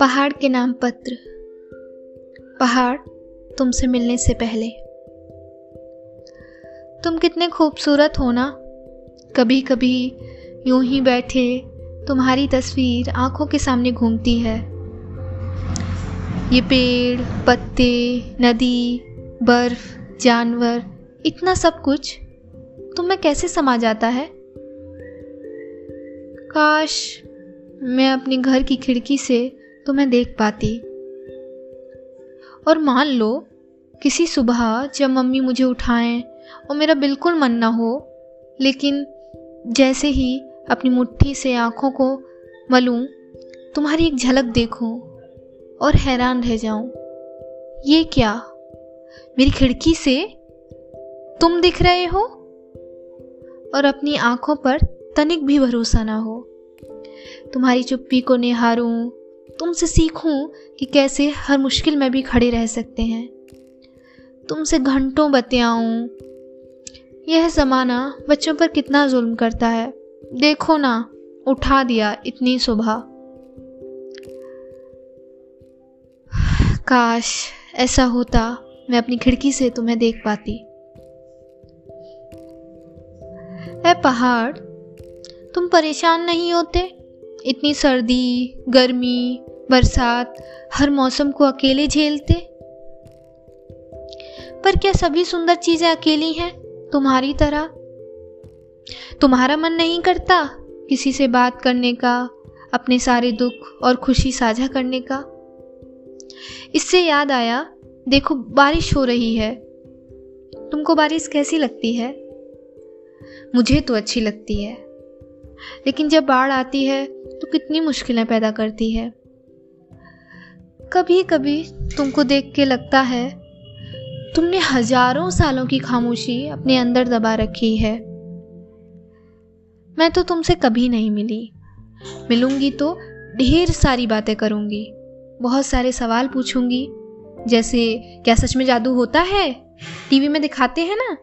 पहाड़ के नाम पत्र। पहाड़ तुमसे मिलने से पहले। तुम कितने खूबसूरत हो ना। कभी कभी यूँ ही बैठे तुम्हारी तस्वीर आँखों के सामने घूमती है। ये पेड़, पत्ते, नदी, बर्फ़, जानवर, इतना सब कुछ तुम में कैसे समा जाता है? काश मैं अपने घर की खिड़की से तुम्हें देख पाती। और मान लो, किसी सुबह जब मम्मी मुझे उठाएँ और मेरा बिल्कुल मन ना हो, लेकिन जैसे ही अपनी मुट्ठी से आँखों को मलूं, तुम्हारी एक झलक देखूँ और हैरान रह जाऊँ। ये क्या? मेरी खिड़की से तुम दिख रहे हो? और अपनी आँखों पर तनिक भी भरोसा ना हो। तुम्हारी चुप्पी को निहारूं, तुमसे सीखूं कि कैसे हर मुश्किल में भी खड़े रह सकते हैं। तुमसे घंटों बतियाऊं। यह ज़माना बच्चों पर कितना जुल्म करता है। देखो ना, उठा दिया इतनी सुबह। काश ऐसा होता, मैं अपनी खिड़की से तुम्हें देख पाती। पहाड़, तुम परेशान नहीं होते? इतनी सर्दी, गर्मी, बरसात, हर मौसम को अकेले झेलते? पर क्या सभी सुंदर चीज़ें अकेली हैं, तुम्हारी तरह? तुम्हारा मन नहीं करता किसी से बात करने का, अपने सारे दुख और खुशी साझा करने का? इससे याद आया, देखो, बारिश हो रही है। तुमको बारिश कैसी लगती है? मुझे तो अच्छी लगती है। लेकिन जब बाढ़ आती है तो कितनी मुश्किलें पैदा करती है। कभी कभी तुमको देख के लगता है, तुमने हज़ारों सालों की खामोशी अपने अंदर दबा रखी है। मैं तो तुमसे कभी नहीं मिली। मिलूँगी तो ढेर सारी बातें करूँगी। बहुत सारे सवाल पूछूँगी। जैसे, क्या सच में जादू होता है? टीवी में दिखाते हैं ना?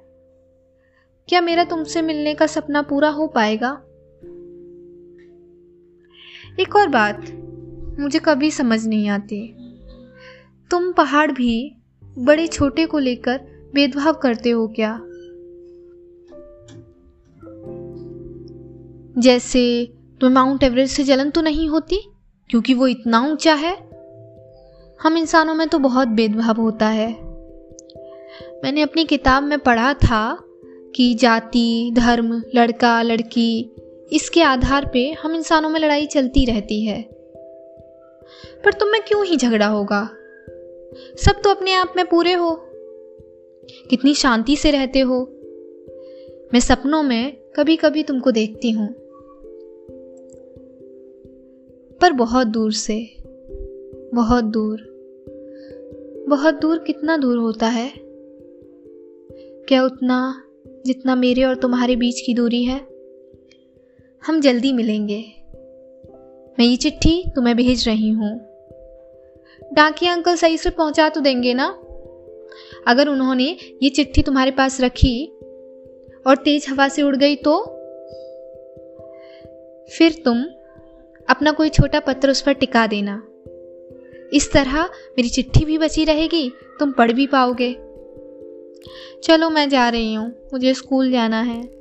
क्या मेरा तुमसे मिलने का सपना पूरा हो पाएगा? एक और बात, मुझे कभी समझ नहीं आती। तुम पहाड़ भी बड़े छोटे को लेकर भेदभाव करते हो क्या? जैसे तुम्हें माउंट एवरेस्ट से जलन तो नहीं होती, क्योंकि वो इतना ऊँचा है? हम इंसानों में तो बहुत भेदभाव होता है। मैंने अपनी किताब में पढ़ा था कि जाति, धर्म, लड़का, लड़की, इसके आधार पे हम इंसानों में लड़ाई चलती रहती है। पर तुम में क्यों ही झगड़ा होगा? सब तो अपने आप में पूरे हो। कितनी शांति से रहते हो। मैं सपनों में कभी कभी तुमको देखती हूँ। पर बहुत दूर से, बहुत दूर बहुत दूर कितना दूर होता है? क्या उतना जितना मेरे और तुम्हारे बीच की दूरी है। हम जल्दी मिलेंगे। मैं ये चिट्ठी तुम्हें भेज रही हूँ। डाकिया अंकल सही से पहुँचा तो देंगे ना? अगर उन्होंने ये चिट्ठी तुम्हारे पास रखी और तेज हवा से उड़ गई तो? फिर तुम अपना कोई छोटा पत्र उस पर टिका देना। इस तरह मेरी चिट्ठी भी बची रहेगी, तुम पढ़ भी पाओगे। चलो मैं जा रही हूँ मुझे स्कूल जाना है।